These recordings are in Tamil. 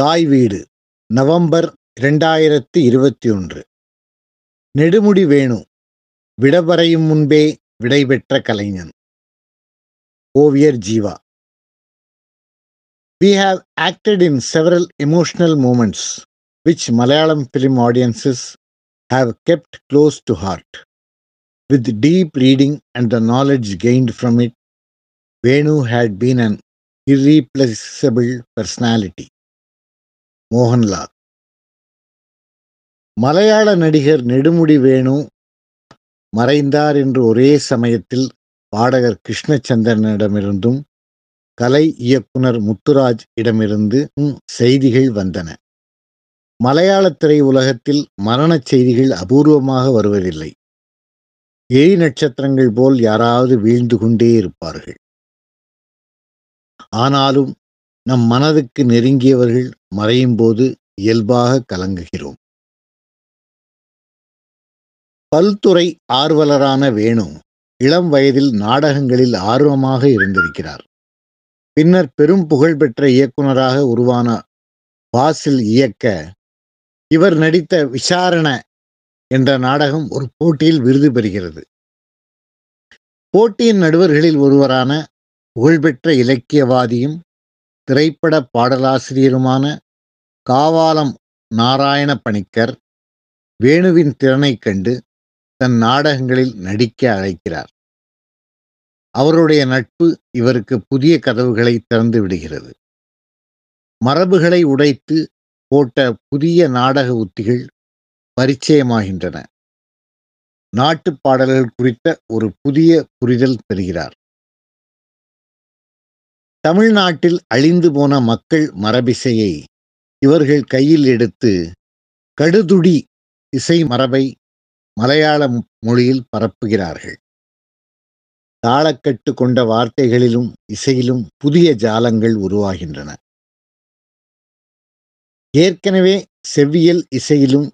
தாய் வீடு நவம்பர் இரண்டாயிரத்தி இருபத்தி ஒன்று நெடுமுடி வேணு விடபறையும் முன்பே விடைபெற்ற கலைஞன் ஓவியர் Jeeva we have acted in several emotional moments which Malayalam film audiences have kept close to heart with deep reading and the knowledge gained from it Venu had been an irreplaceable personality Mohanlal. மலையாள நடிகர் நெடுமுடி வேணு மறைந்தார் என்று ஒரே சமயத்தில் பாடகர் கிருஷ்ணச்சந்திரனிடமிருந்தும் கலை இயக்குனர் முத்துராஜ் இடமிருந்து செய்திகள் வந்தன. மலையாள திரை உலகத்தில் மரணச் செய்திகள் அபூர்வமாக வருவதில்லை. எரி நட்சத்திரங்கள் போல் யாராவது வீழ்ந்து கொண்டே இருப்பார்கள். ஆனாலும் நம் மனதுக்கு நெருங்கியவர்கள் மறையும் போது இயல்பாக கலங்குகிறோம். பல்துறை ஆர்வலரான வேணு இளம் வயதில் நாடகங்களில் ஆர்வமாக இருந்திருக்கிறார். பின்னர் பெரும் புகழ்பெற்ற இயக்குனராக உருவான பாசில் இயக்க இவர் நடித்த விசாரண என்ற நாடகம் ஒரு போட்டியில் விருது பெறுகிறது. போட்டியின் நடுவர்களில் ஒருவரான புகழ்பெற்ற இலக்கியவாதியும் திரைப்பட பாடலாசிரியருமான காவாலம் நாராயண பணிக்கர் வேணுவின் திறனைக் கண்டு தன் நாடகங்களில் நடிக்க அழைக்கிறார். அவருடைய நட்பு இவருக்கு புதிய கதவுகளை திறந்து விடுகிறது. மரபுகளை உடைத்து போட்ட புதிய நாடக உத்திகள் பரிச்சயமாகின்றன. நாட்டுப் பாடல்கள் குறித்த ஒரு புதிய புரிதல் பெறுகிறார் தமிழ்நாட்டில் அழிந்து போன மக்கள் மரபிசையை இவர்கள் கையில் எடுத்து கடுதுடி இசை மரபை மலையாள மொழியில் பரப்புகிறார்கள். தாளக்கட்டு கொண்ட வார்த்தைகளிலும் இசையிலும் புதிய ஜாலங்கள் உருவாகின்றன. ஏற்கனவே செவ்வியல் இசையிலும்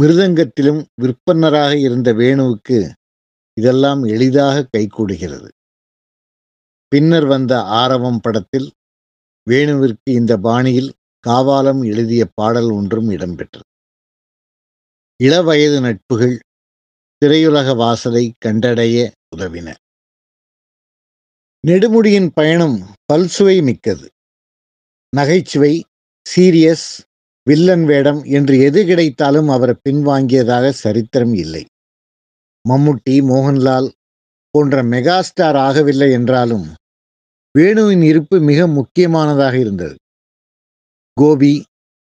மிருதங்கத்திலும் விற்பனராக இருந்த வேணுவுக்கு இதெல்லாம் எளிதாக கைகூடுகிறது. பின்னர் வந்த ஆரவம் படத்தில் வேணுவிற்கு இந்த பாணியில் காவாலம் எழுதிய பாடல் ஒன்றும் இடம்பெற்றது. இளவயது நட்புகள் திரையுலக வாசலை கண்டடைய உதவின. நெடுமுடியின் பயணம் பல்சுவை மிக்கது. நகைச்சுவை சீரியஸ் வில்லன் வேடம் என்று எது கிடைத்தாலும் அவர் பின்வாங்கியதாக சரித்திரம் இல்லை. மம்முட்டி மோகன்லால் போன்ற மெகாஸ்டார் ஆகவில்லை என்றாலும் வேணுவின் இருப்பு மிக முக்கியமானதாக இருந்தது. கோபி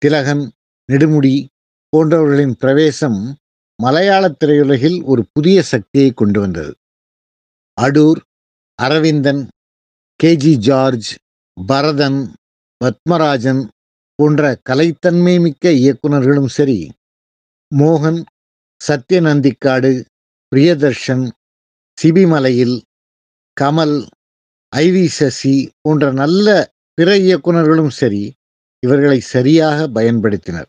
திலகன் நெடுமுடி போன்றவர்களின் பிரவேசம் மலையாள திரையுலகில் ஒரு புதிய சக்தியை கொண்டு வந்தது. அடூர் அரவிந்தன் கேஜி ஜார்ஜ் பரதன் பத்மராஜன் போன்ற கலைத்தன்மை மிக்க இயக்குநர்களும் சரி மோகன் சத்யநந்திக்காடு பிரியதர்ஷன் சிபிமலையில் கமல் ஐவி சசி போன்ற நல்ல பிற இயக்குநர்களும் சரி இவர்களை சரியாக பயன்படுத்தினர்.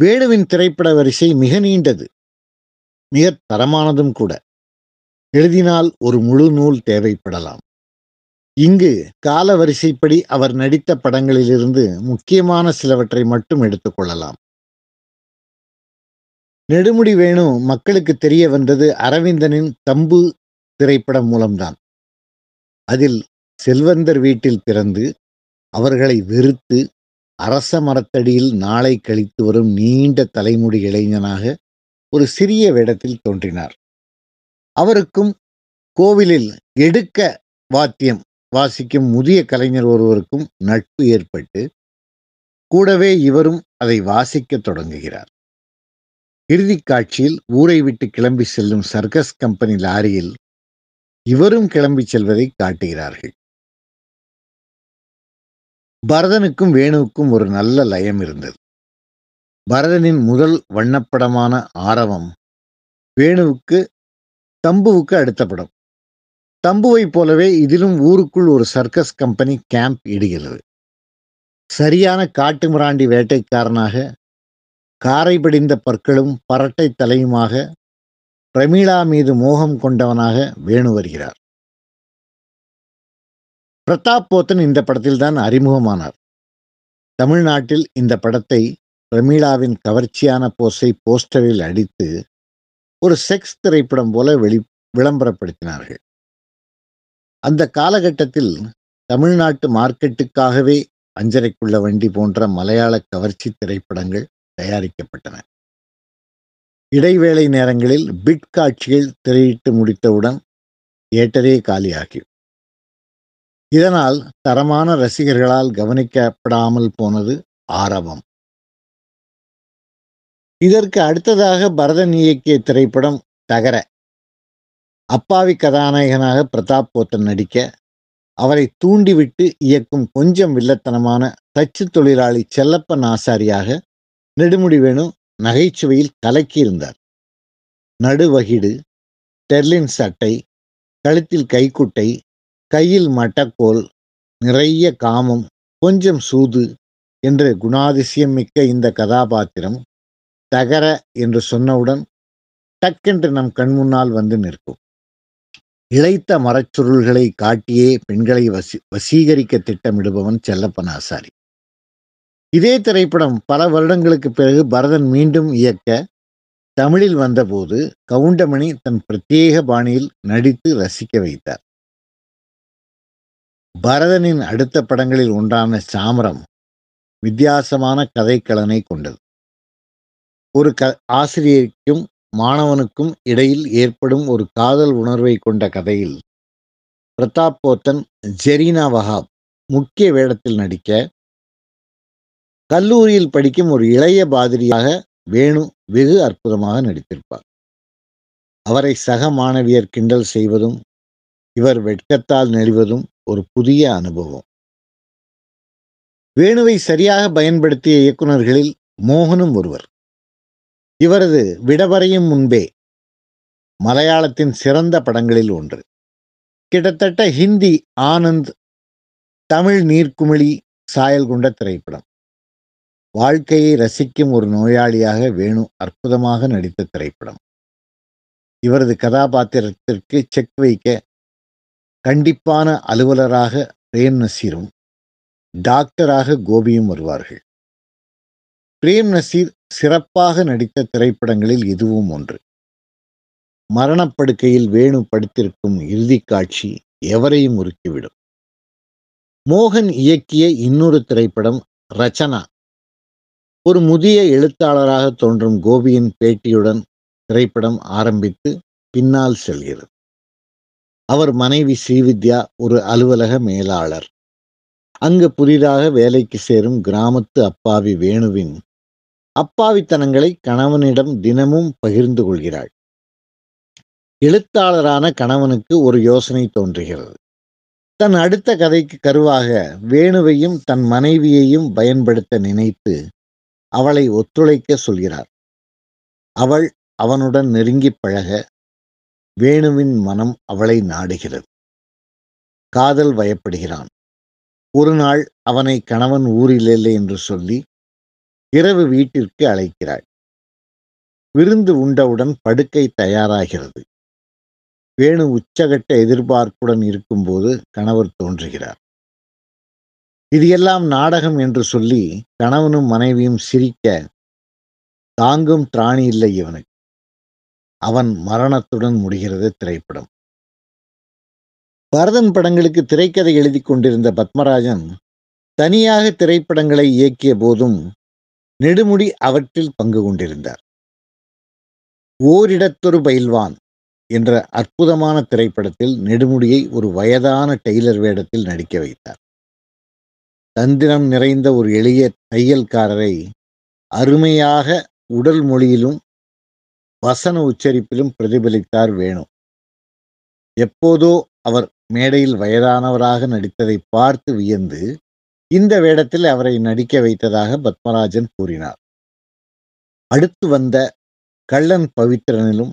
வேணுவின் திரைப்பட வரிசை மிக நீண்டது மிக தரமானதும் கூட. எழுதினால் ஒரு முழு நூல் தேவைப்படலாம். இங்கு கால வரிசைப்படி அவர் நடித்த படங்களிலிருந்து முக்கியமான சிலவற்றை மட்டும் எடுத்துக்கொள்ளலாம் நெடுமுடி வேணு மக்களுக்கு தெரிய வந்தது அரவிந்தனின் தம்பு திரைப்படம் மூலம்தான். அதில் செல்வந்தர் வீட்டில் பிறந்து அவர்களை வெறுத்து அரச மரத்தடியில் நாளை கழித்து வரும் நீண்ட தலைமுடி இளைஞனாக ஒரு சிறிய வேடத்தில் தோன்றினார். அவருக்கும் கோவிலில் எடுக்க வாத்தியம் வாசிக்கும் முதிய கலைஞர் ஒருவருக்கும் நட்பு ஏற்பட்டு கூடவே இவரும் அதை வாசிக்கத் தொடங்குகிறார். இறுதிக் காட்சியில் ஊரை விட்டு கிளம்பி செல்லும் சர்க்கஸ் கம்பெனி லாரியில் இவரும் கிளம்பி செல்வதை காட்டுகிறார்கள். பரதனுக்கும் வேணுவுக்கும் ஒரு நல்ல லயம் இருந்தது. பரதனின் முதல் வண்ணப்படமான ஆரவம் வேணுவுக்கு தம்புவுக்கு அடுத்த படம். தம்புவைப் போலவே இதிலும் ஊருக்குள் ஒரு சர்க்கஸ் கம்பெனி கேம்ப் இடுகிறது. சரியான காட்டு மிராண்டி வேட்டைக்காரனாக காரை படிந்த பற்களும் பரட்டை தலையுமாக பிரமீளா மீது மோகம் கொண்டவனாக வேணு வருகிறார். பிரதாப் போத்தன் இந்த படத்தில்தான் அறிமுகமானார். தமிழ்நாட்டில் இந்த படத்தை பிரமீளாவின் கவர்ச்சியான போஸை போஸ்டரில் அடித்து ஒரு செக்ஸ் திரைப்படம் போல வெளி விளம்பரப்படுத்தினார்கள். அந்த காலகட்டத்தில் தமிழ்நாட்டு மார்க்கெட்டுக்காகவே அஞ்சரைக்குள்ள வண்டி போன்ற மலையாள கவர்ச்சி திரைப்படங்கள் தயாரிக்கப்பட்டன. இடைவேளை நேரங்களில் பிட் காட்சிகள் திரையிட்டு முடித்தவுடன் ஏட்டரே காலியாகி. இதனால் தரமான ரசிகர்களால் கவனிக்கப்படாமல் போனது ஆரவம். இதற்கு அடுத்ததாக பரதன் இயக்கிய திரைப்படம் தகர. அப்பாவி கதாநாயகனாக பிரதாப் போத்தன் நடிக்க அவரை தூண்டிவிட்டு இயக்கும் கொஞ்சம் வில்லத்தனமான தச்சு தொழிலாளி செல்லப்பன் ஆசாரியாக நெடுமுடி வேணு நகைச்சுவையில் கலக்கியிருந்தார் நடுவகிடு டெர்லின் சட்டை கழுத்தில் கைக்குட்டை கையில் மட்டக்கோல் நிறைய காமம் கொஞ்சம் சூது என்று குணாதிசயம் மிக்க இந்த கதாபாத்திரம் தகர என்று சொன்னவுடன் டக்கென்று நம் கண்முன்னால் வந்து நிற்கும். இழைத்த மரச்சுருள்களை காட்டியே பெண்களை வசி வசீகரிக்க திட்டமிடுபவன் செல்லப்பன் ஆசாரி. இதே திரைப்படம் பல வருடங்களுக்கு பிறகு பரதன் மீண்டும் இயக்க தமிழில் வந்தபோது கவுண்டமணி தன் பிரத்யேக பாணியில் நடித்து ரசிக்க வைத்தார். பரதனின் அடுத்த படங்களில் ஒன்றான சாமரம் வித்தியாசமான கதைக்கலனை கொண்டது. ஒரு க ஆசிரியருக்கும் மாணவனுக்கும் இடையில் ஏற்படும் ஒரு காதல் உணர்வை கொண்ட கதையில் பிரதாப் போத்தன் ஜெரீனா வஹாப் முக்கிய வேடத்தில் நடிக்க கல்லூரியில் படிக்கும் ஒரு இளைய பாதிரியாக வேணு வெகு அற்புதமாக நடித்திருப்பார். அவரை சக மாணவியர் கிண்டல் செய்வதும் இவர் வெட்கத்தால் நெளிவதும் ஒரு புதிய அனுபவம். வேணுவை சரியாக பயன்படுத்திய இயக்குநர்களில் மோகனும் ஒருவர். இவரது விடவரையும் முன்பே மலையாளத்தின் சிறந்த படங்களில் ஒன்று. கிட்டத்தட்ட ஹிந்தி ஆனந்த் தமிழ் நீர்க்குமிழி சாயல் கொண்ட திரைப்படம். வாழ்க்கையை ரசிக்கும் ஒரு நோயாளியாக வேணு அற்புதமாக நடித்த திரைப்படம். இவரது கதாபாத்திரத்திற்கு செக் வைக்க கண்டிப்பான அலுவலராக பிரேம் நசீரும் டாக்டராக கோபியும் வருவார்கள். பிரேம் நசீர் சிறப்பாக நடித்த திரைப்படங்களில் இதுவும் ஒன்று. மரணப்படுக்கையில் வேணு படுத்திருக்கும் இறுதி காட்சி எவரையும் உருக்கிவிடும். மோகன் இயக்கிய இன்னொரு திரைப்படம் ரச்சனா ஒரு முதிய எழுத்தாளராக தோன்றும் கோபியின் பேட்டியுடன் திரைப்படம் ஆரம்பித்து பின்னால் செல்கிறது. அவர் மனைவி ஸ்ரீவித்யா ஒரு அலுவலக மேலாளர். அங்கு புதிதாக வேலைக்கு சேரும் கிராமத்து அப்பாவி வேணுவின் அப்பாவித்தனங்களை கணவனிடம் தினமும் பகிர்ந்து கொள்கிறாள். எழுத்தாளரான கணவனுக்கு ஒரு யோசனை தோன்றுகிறது. தன் அடுத்த கதைக்கு கருவாக வேணுவையும் தன் மனைவியையும் பயன்படுத்த நினைத்து அவளை ஒத்துழைக்க சொல்கிறார். அவள் அவனுடன் நெருங்கி பழக வேணுவின் மனம் அவளை நாடுகிறது. காதல் வயப்படுகிறான் ஒரு நாள் அவனை கணவன் ஊரில் இல்லை என்று சொல்லி இரவு வீட்டிற்கு அழைக்கிறாள். விருந்து உண்டவுடன் படுக்கை தயாராகிறது. வேணு உச்சகட்ட எதிர்பார்ப்புடன் இருக்கும்போது கணவர் தோன்றுகிறார். இது எல்லாம் நாடகம் என்று சொல்லி கணவனும் மனைவியும் சிரிக்க தாங்கும் திராணி இல்லை இவனுக்கு. அவன் மரணத்துடன் முடிகிறது திரைப்படம். பரதன் படங்களுக்கு திரைக்கதை எழுதி கொண்டிருந்த பத்மராஜன் தனியாக திரைப்படங்களை இயக்கிய போதும் நெடுமுடி அவற்றில் பங்கு கொண்டிருந்தார். ஓரிடத்தொரு பயில்வான் என்ற அற்புதமான திரைப்படத்தில் நெடுமுடியை ஒரு வயதான டெய்லர் வேடத்தில் நடிக்க வைத்தார். தந்திரம் நிறைந்த ஒரு எளிய தையல்காரரை அருமையாக உடல் மொழியிலும் வசன உச்சரிப்பிலும் பிரதிபலித்தார் வேணு. எப்போதோ அவர் மேடையில் வயதானவராக நடித்ததை பார்த்து வியந்து இந்த வேடத்தில் அவரை நடிக்க வைத்ததாக பத்மராஜன் கூறினார். அடுத்து வந்த கள்ளன் பவித்திரனிலும்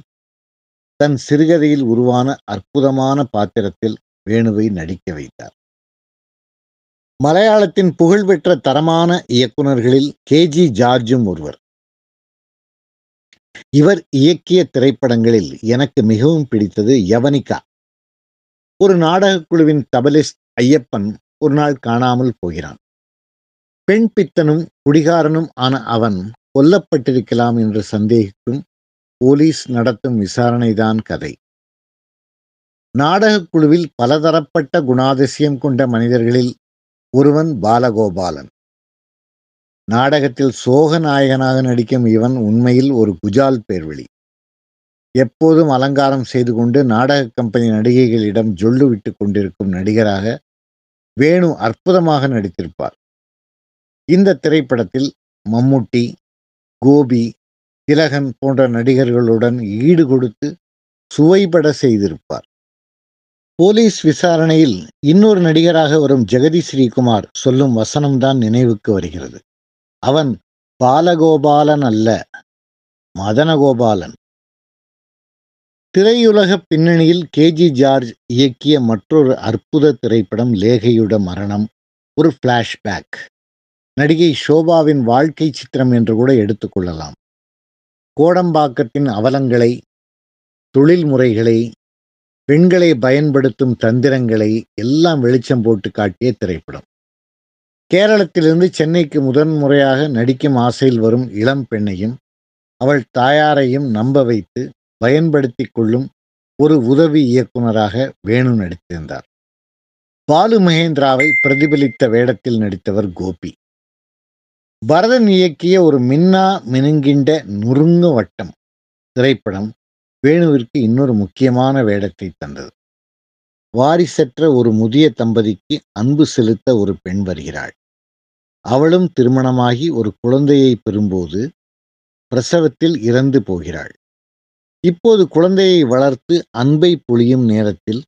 தன் சிறுகதையில் உருவான அற்புதமான பாத்திரத்தில் வேணுவை நடிக்க வைத்தார். மலையாளத்தின் புகழ்பெற்ற தரமான இயக்குநர்களில் கே. ஜி. ஜார்ஜும் ஒருவர். இவர் இயக்கிய திரைப்படங்களில் எனக்கு மிகவும் பிடித்தது யவனிகா. ஒரு நாடகக்குழுவின் தபலிஸ்ட் ஐயப்பன் ஒரு நாள் காணாமல் போகிறான். பெண் பித்தனும் குடிகாரனும் ஆன அவன் கொல்லப்பட்டிருக்கலாம் என்று சந்தேகிக்கும் போலீஸ் நடத்தும் விசாரணைதான் கதை. நாடகக்குழுவில் பலதரப்பட்ட குணாதிசயம் கொண்ட மனிதர்களில் ஒருவன் பாலகோபாலன். நாடகத்தில் சோக நாயகனாக நடிக்கும் இவன் உண்மையில் ஒரு குஜால் பேர்வழி. எப்போதும் அலங்காரம் செய்து கொண்டு நாடக கம்பெனி நடிகைகளிடம் ஜொல்லு விட்டு கொண்டிருக்கும் நடிகராக வேணு அற்புதமாக நடித்திருப்பார். இந்த திரைப்படத்தில் மம்முட்டி கோபி திலகன் போன்ற நடிகர்களுடன் ஈடு கொடுத்து சுவைபட செய்திருப்பார். போலீஸ் விசாரணையில் இன்னொரு நடிகராக வரும் ஜெகதி ஸ்ரீகுமார் சொல்லும் வசனம்தான் நினைவுக்கு வருகிறது. அவன் பாலகோபாலன் அல்ல மதனகோபாலன். திரையுலக பின்னணியில் கேஜி ஜார்ஜ் இயக்கிய மற்றொரு அற்புத திரைப்படம் லேகையுட மரணம் ஒரு ஃப்ளாஷ்பேக். நடிகை ஷோபாவின் வாழ்க்கை சித்திரம் என்று கூட எடுத்துக்கொள்ளலாம் கோடம்பாக்கத்தின் அவலங்களை தொழில் முறைகளை பெண்களை பயன்படுத்தும் தந்திரங்களை எல்லாம் வெளிச்சம் போட்டு காட்டிய திரைப்படம். கேரளத்திலிருந்து சென்னைக்கு முதன் முறையாக நடிக்கும் ஆசையில் வரும் இளம் பெண்ணையும் அவள் தாயாரையும் நம்ப வைத்து பயன்படுத்தி கொள்ளும் ஒரு உதவி இயக்குனராக வேணு நடித்திருந்தார். பாலு மகேந்திராவை பிரதிபலித்த வேடத்தில் நடித்தவர் கோபி. பரதன் இயக்கிய ஒரு மின்னா மினுங்கின்ற நுறுங்க வட்டம் திரைப்படம் வேணுவிற்கு இன்னொரு முக்கியமான வேடத்தை தந்தது. வாரிசற்ற ஒரு முதிய தம்பதிக்கு அன்பு செலுத்த ஒரு பெண் வருகிறாள். அவளும் திருமணமாகி ஒரு குழந்தையை பெறும்போது பிரசவத்தில் இறந்து போகிறாள். இப்போது குழந்தையை வளர்த்து அன்பை பொழியும் நேரத்தில்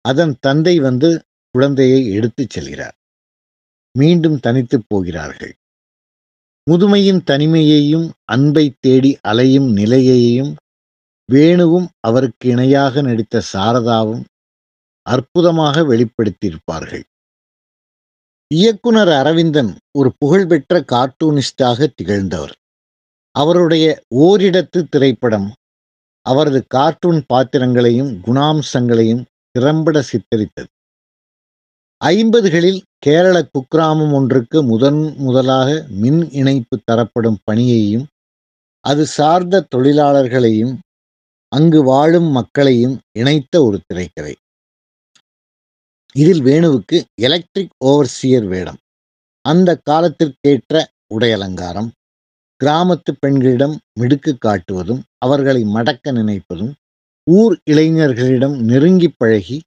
அதன் தந்தை வந்து குழந்தையை எடுத்துச் செல்கிறார். மீண்டும் தனித்துப் போகிறார்கள். முதுமையின் தனிமையையும் அன்பை தேடி அலையும் நிலையையும் வேணுவும் அவருக்கு இணையாக நடித்த சாரதாவும் அற்புதமாக வெளிப்படுத்தியிருப்பார்கள். இயக்குனர் அரவிந்தன் ஒரு புகழ்பெற்ற கார்ட்டூனிஸ்டாக திகழ்ந்தவர். அவருடைய ஓரிடத்து திரைப்படம் அவரது கார்ட்டூன் பாத்திரங்களையும் குணாம்சங்களையும் திறம்பட சித்தரித்தது. ஐம்பதுகளில் கேரள குக்கிராமம் ஒன்றுக்கு முதன் முதலாக மின் இணைப்பு தரப்படும் பணியையும் அது சார்ந்த தொழிலாளர்களையும் அங்கு வாழும் மக்களையும் இணைத்த ஒரு திரைக்கதை. இதில் வேணுவுக்கு எலக்ட்ரிக் ஓவர்சியர் வேடம். அந்த காலத்திற்கேற்ற உடையலங்காரம் கிராமத்து பெண்களிடம் மிடுக்கு காட்டுவதும் அவர்களை மடக்க நினைப்பதும் ஊர் இளைஞர்களிடம் நெருங்கி பழகி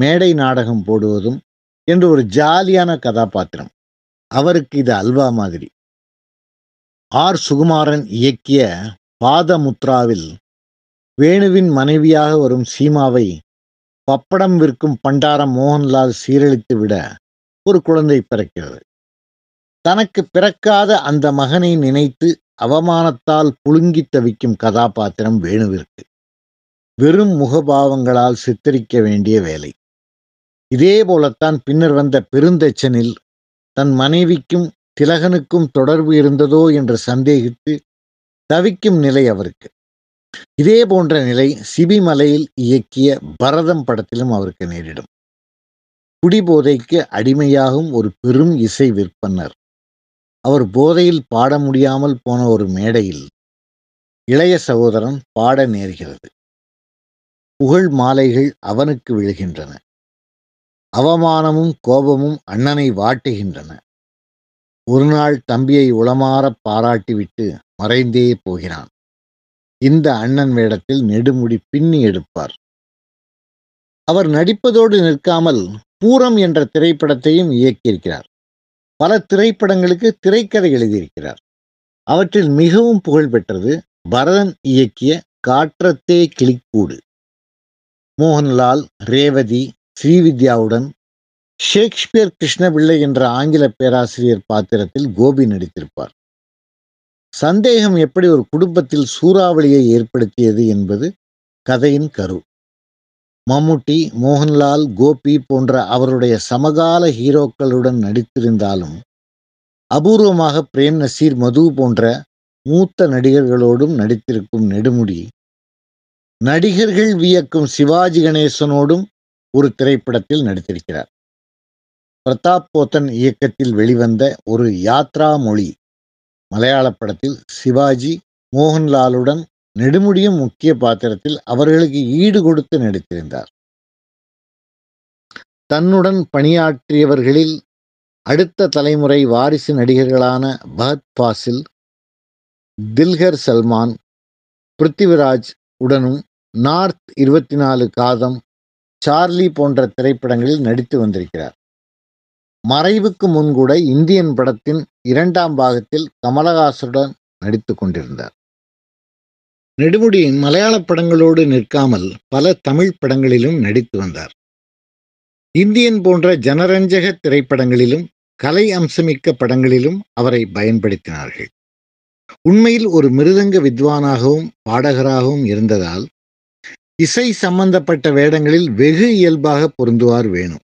மேடை நாடகம் போடுவதும் என்று ஒரு ஜாலியான கதாபாத்திரம். அவருக்கு இது அல்வா மாதிரி. ஆர். சுகுமாரன் இயக்கிய பாதமுத்ராவில் வேணுவின் மனைவியாக வரும் சீமாவை பப்படம் விற்கும் பண்டாரம் மோகன்லால் சீரழித்து விட ஒரு குழந்தை பிறக்கிறது. தனக்கு பிறக்காத அந்த மகனை நினைத்து அவமானத்தால் புழுங்கி தவிக்கும் கதாபாத்திரம் வேணுவிற்கு. வெறும் முகபாவங்களால் சித்தரிக்க வேண்டிய வேலை. இதே போலத்தான் பின்னர் வந்த பெருந்தச்சனில் தன் மனைவிக்கும் திலகனுக்கும் தொடர்பு இருந்ததோ என்று சந்தேகித்து தவிக்கும் நிலை அவருக்கு. இதே போன்ற நிலை சிபிமலையில் இயக்கிய பரதம் படத்திலும் அவருக்கு நேரிடும். குடிபோதைக்கு அடிமையாகும் ஒரு பெரும் இசை விற்பனர். அவர் போதையில் பாட முடியாமல் போன ஒரு மேடையில் இளைய சகோதரன் பாட நேர்கிறது. புகழ் மாலைகள் அவனுக்கு விழுகின்றன. அவமானமும் கோபமும் அண்ணனை வாட்டுகின்றன. ஒரு நாள் தம்பியை உளமாறப் பாராட்டிவிட்டு மறைந்தே போகிறான். இந்த அண்ணன் வேடத்தில் நெடுமுடி பின்னி எடுப்பார். அவர் நடிப்பதோடு நிற்காமல் பூரம் என்ற திரைப்படத்தையும் இயக்கியிருக்கிறார். பல திரைப்படங்களுக்கு திரைக்கதை எழுதியிருக்கிறார். அவற்றில் மிகவும் புகழ்பெற்றது பரதன் இயக்கிய காற்றத்தே கிளிக்கூடு. மோகன்லால் ரேவதி ஸ்ரீவித்யாவுடன் ஷேக்ஸ்பியர் கிருஷ்ணபிள்ளை என்ற ஆங்கில பேராசிரியர் பாத்திரத்தில் கோபி நடித்திருப்பார். சந்தேகம் எப்படி ஒரு குடும்பத்தில் சூறாவளியை ஏற்படுத்தியது என்பது கதையின் கரு. மம்முட்டி மோகன்லால் கோபி போன்ற அவருடைய சமகால ஹீரோக்களுடன் நடித்திருந்தாலும் அபூர்வமாக பிரேம் நசீர் மது போன்ற மூத்த நடிகர்களோடும் நடித்திருக்கும் நெடுமுடி நடிகர்கள் வியக்கும் சிவாஜி கணேசனோடும் ஒரு திரைப்படத்தில் நடித்திருக்கிறார். பிரதாப் போத்தன் இயக்கத்தில் வெளிவந்த ஒரு யாத்ரா மொழி மலையாள படத்தில் சிவாஜி மோகன்லாலுடன் நெடுமுடியும் முக்கிய பாத்திரத்தில் அவர்களுக்கு ஈடு கொடுத்து நடித்திருந்தார். தன்னுடன் பணியாற்றியவர்களில் அடுத்த தலைமுறை வாரிசு நடிகர்களான பகத் பாசில் தில்கர் சல்மான் பிருத்திவிராஜ் உடனும் நார்த் இருபத்தி நாலு காதம் சார்லி போன்ற திரைப்படங்களில் நடித்து வந்திருக்கிறார். மறைவுக்கு முன்கூட இந்தியன் படத்தின் இரண்டாம் பாகத்தில் கமலஹாசனுடன் நடித்து கொண்டிருந்தார். நெடுமுடியின் மலையாள படங்களோடு நிற்காமல் பல தமிழ் படங்களிலும் நடித்து வந்தார். இந்தியன் போன்ற ஜனரஞ்சக திரைப்படங்களிலும் கலை அம்சமிக்க படங்களிலும் அவரை பயன்படுத்தினார்கள். உண்மையில் ஒரு மிருதங்க வித்வானாகவும் பாடகராகவும் இருந்ததால் இசை சம்பந்தப்பட்ட வேடங்களில் வெகு இயல்பாக பொருந்துவார் வேணும்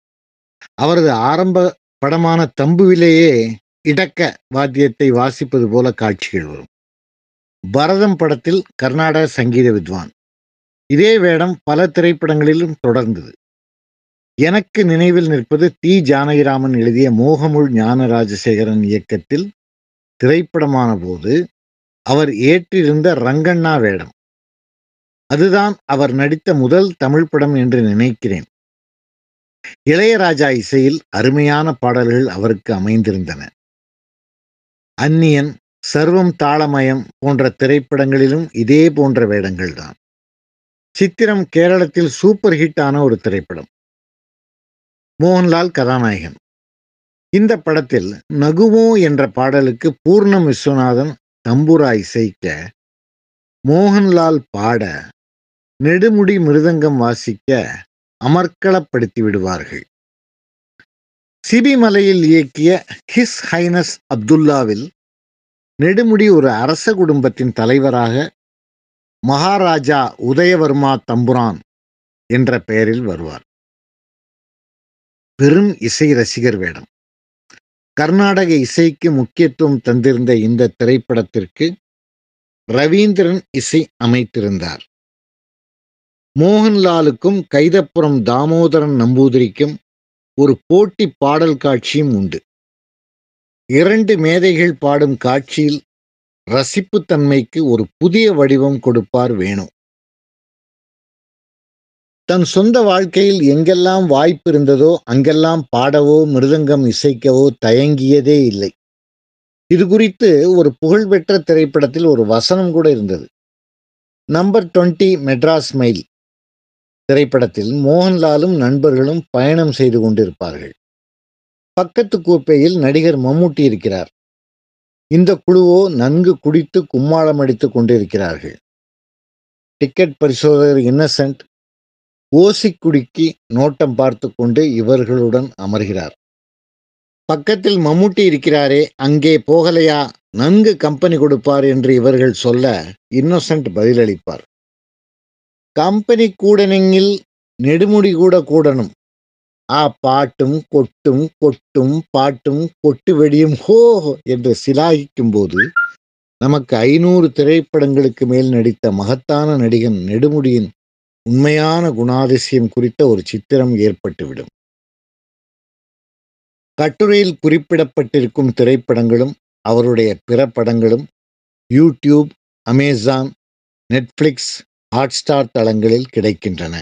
அவரது ஆரம்ப படமான தம்புவிலேயே இடக்க வாத்தியத்தை வாசிப்பது போல காட்சிகள் வரும். பரதம் படத்தில் கர்நாடக சங்கீத வித்வான். இதே வேடம் பல திரைப்படங்களிலும் தொடர்ந்தது. எனக்கு நினைவில் நிற்பது தி ஜானகிராமன் எழுதிய மோகமுள் ஞான ராஜசேகரன் இயக்கத்தில் திரைப்படமான போது அவர் ஏற்றிருந்த ரங்கண்ணா வேடம். அதுதான் அவர் நடித்த முதல் தமிழ் படம் என்று நினைக்கிறேன். இளையராஜா இசையில் அருமையான பாடல்கள் அவருக்கு அமைந்திருந்தன. அந்நியன் சர்வம் தாளமயம் போன்ற திரைப்படங்களிலும் இதே போன்ற வேடங்கள்தான் சித்திரம் கேரளத்தில் சூப்பர் ஹிட் ஆன ஒரு திரைப்படம். மோகன்லால் கதாநாயகன். இந்த படத்தில் நகுமோ என்ற பாடலுக்கு பூர்ணம் விஸ்வநாதன் தம்பூரா இசைக்க மோகன்லால் பாட நெடுமுடி மிருதங்கம் வாசிக்க அமர்க்களப்படுத்தி விடுவார்கள் சிபிமலையில் இயக்கிய ஹிஸ் ஹைனஸ் அப்துல்லாவில் நெடுமுடி ஒரு அரச குடும்பத்தின் தலைவராக மகாராஜா உதயவர்மா தம்புரான் என்ற பெயரில் வருவார். பெரும் இசை ரசிகர் வேடம். கர்நாடக இசைக்கு முக்கியத்துவம் தந்திருந்த இந்த திரைப்படத்திற்கு ரவீந்திரன் இசை அமைத்திருந்தார். மோகன்லாலுக்கும் கைதப்புறம் தாமோதரன் நம்பூதிரிக்கும் ஒரு போட்டி பாடல் காட்சியும் உண்டு. இரண்டு மேதைகள் பாடும் காட்சியில் ரசிப்புத்தன்மைக்கு ஒரு புதிய வடிவம் கொடுப்பார் வேணு. தன் சொந்த வாழ்க்கையில் எங்கெல்லாம் வாய்ப்பு இருந்ததோ அங்கெல்லாம் பாடவோ மிருதங்கம் இசைக்கவோ தயங்கியதே இல்லை. இது குறித்து ஒரு புகழ்பெற்ற திரைப்படத்தில் ஒரு வசனம் கூட இருந்தது. நம்பர் டுவெண்ட்டி மெட்ராஸ் மைல் திரைப்படத்தில் மோகன்லாலும் நண்பர்களும் பயணம் செய்து கொண்டிருப்பார்கள். பக்கத்து கூப்பையில் நடிகர் மம்முட்டி இருக்கிறார். இந்த குழுவோ நன்கு குடித்து கும்மாளம் அடித்துக் கொண்டிருக்கிறார்கள். டிக்கெட் பரிசோதகர் இன்னசென்ட் ஓசிக்குடிக்கு நோட்டம் பார்த்து கொண்டு இவர்களுடன் அமர்கிறார். பக்கத்தில் மம்முட்டி இருக்கிறாரே அங்கே போகலையா? நன்கு கம்பெனி கொடுப்பார் என்று இவர்கள் சொல்ல இன்னோசன்ட் பதிலளிப்பார். கம்பெனி கூடனெங்கில் நெடுமுடி கூட கூடணும். ஆ பாட்டும் கொட்டும் கொட்டும் பாட்டும் கொட்டு வெடியும் ஹோ என்று சிலாகிக்கும் போது நமக்கு ஐநூறு திரைப்படங்களுக்கு மேல் நடித்த மகத்தான நடிகன் நெடுமுடியின் உண்மையான குணாதிசயம் குறித்த ஒரு சித்திரம் ஏற்பட்டுவிடும். கட்டுரையில் குறிப்பிடப்பட்டிருக்கும் திரைப்படங்களும் அவருடைய பிற படங்களும் யூடியூப் அமேசான் நெட்ஃப்ளிக்ஸ் ஹாட்ஸ்டார் தளங்களில் கிடைக்கின்றன.